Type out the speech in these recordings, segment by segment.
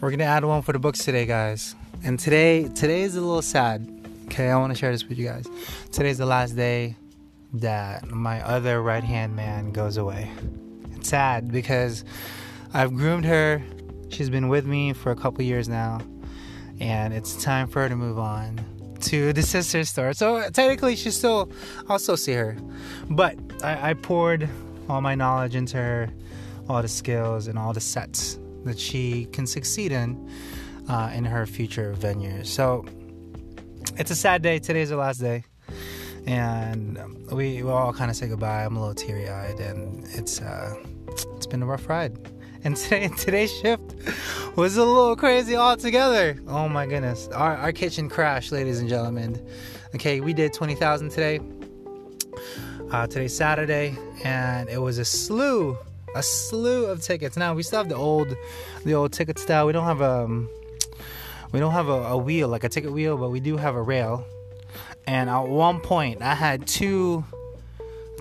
We're gonna add one for the books today, guys. And today, today is a little sad. Okay, I want to share this with you guys. Today's the last day that my other right hand man goes away. It's sad because I've groomed her. She's been with me for a couple years now, and it's time for her to move on to the sister store. So technically, she's still, I'll still see her, but I, I poured all my knowledge into her, all the skills and all the sets that she can succeed in uh, in her future venues. So it's a sad day. Today's the last day, and we, we all kind of say goodbye. I'm a little teary eyed, and it's uh, it's been a rough ride. And today today's shift was a little crazy altogether. Oh my goodness, our our kitchen crashed, ladies and gentlemen. Okay, we did twenty thousand today. Uh, today's Saturday, and it was a slew, a slew of tickets. Now we still have the old, the old ticket style. We don't have a, um, we don't have a, a wheel like a ticket wheel, but we do have a rail. And at one point, I had two,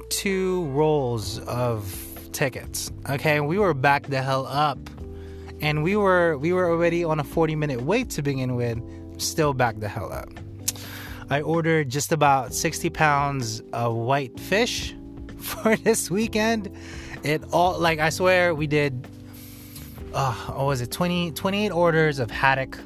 two rolls of tickets. Okay, we were back the hell up, and we were we were already on a 40 minute wait to begin with. Still back the hell up. I ordered just about 60 pounds of white fish for this weekend. It all, like, I swear we did, uh, what was it, 20, 28 orders of haddock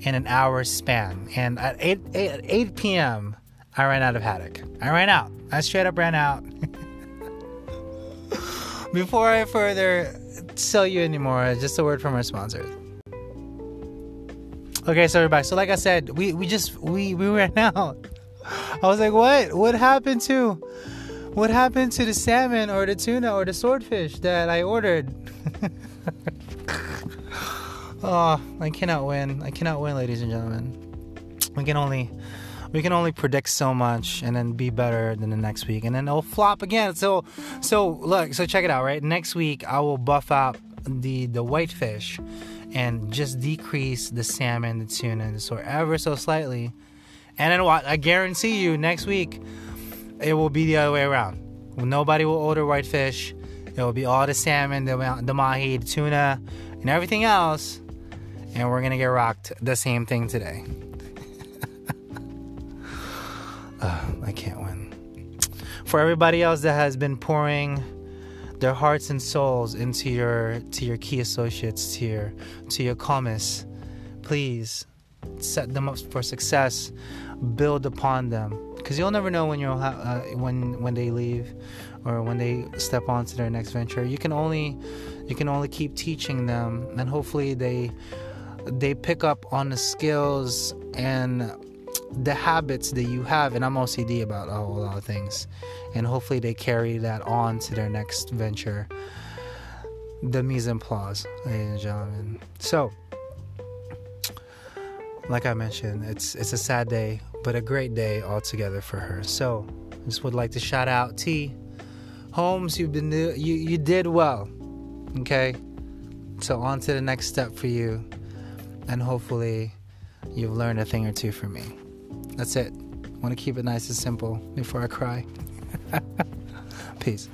in an hour span. And at 8, 8, 8 p.m., I ran out of haddock. I ran out. I straight up ran out. Before I further sell you anymore, just a word from our sponsors. Okay, so we're back. So like I said, we, we just we we ran out. I was like, what? What happened to what happened to the salmon or the tuna or the swordfish that I ordered? oh, I cannot win. I cannot win, ladies and gentlemen. We can only we can only predict so much and then be better than the next week and then it'll flop again. So so look, so check it out, right? Next week I will buff out the the whitefish and just decrease the salmon, the tuna, and the sword ever so slightly. And then what? I guarantee you, next week it will be the other way around. Nobody will order whitefish. It will be all the salmon, the, the mahi, the tuna, and everything else. And we're gonna get rocked the same thing today. uh, I can't win. For everybody else that has been pouring their hearts and souls into your to your key associates, to your to your commis. Please set them up for success. Build upon them, because you'll never know when you'll ha- uh, when when they leave, or when they step onto their next venture. You can only you can only keep teaching them, and hopefully they they pick up on the skills and the habits that you have, and I'm OCD about a whole lot of things, and hopefully they carry that on to their next venture. The mise en place, ladies and gentlemen. So, like I mentioned, it's it's a sad day, but a great day altogether for her. So, I just would like to shout out T Holmes. You've been you you did well. Okay, so on to the next step for you, and hopefully you've learned a thing or two from me. That's it. I want to keep it nice and simple before I cry. Peace.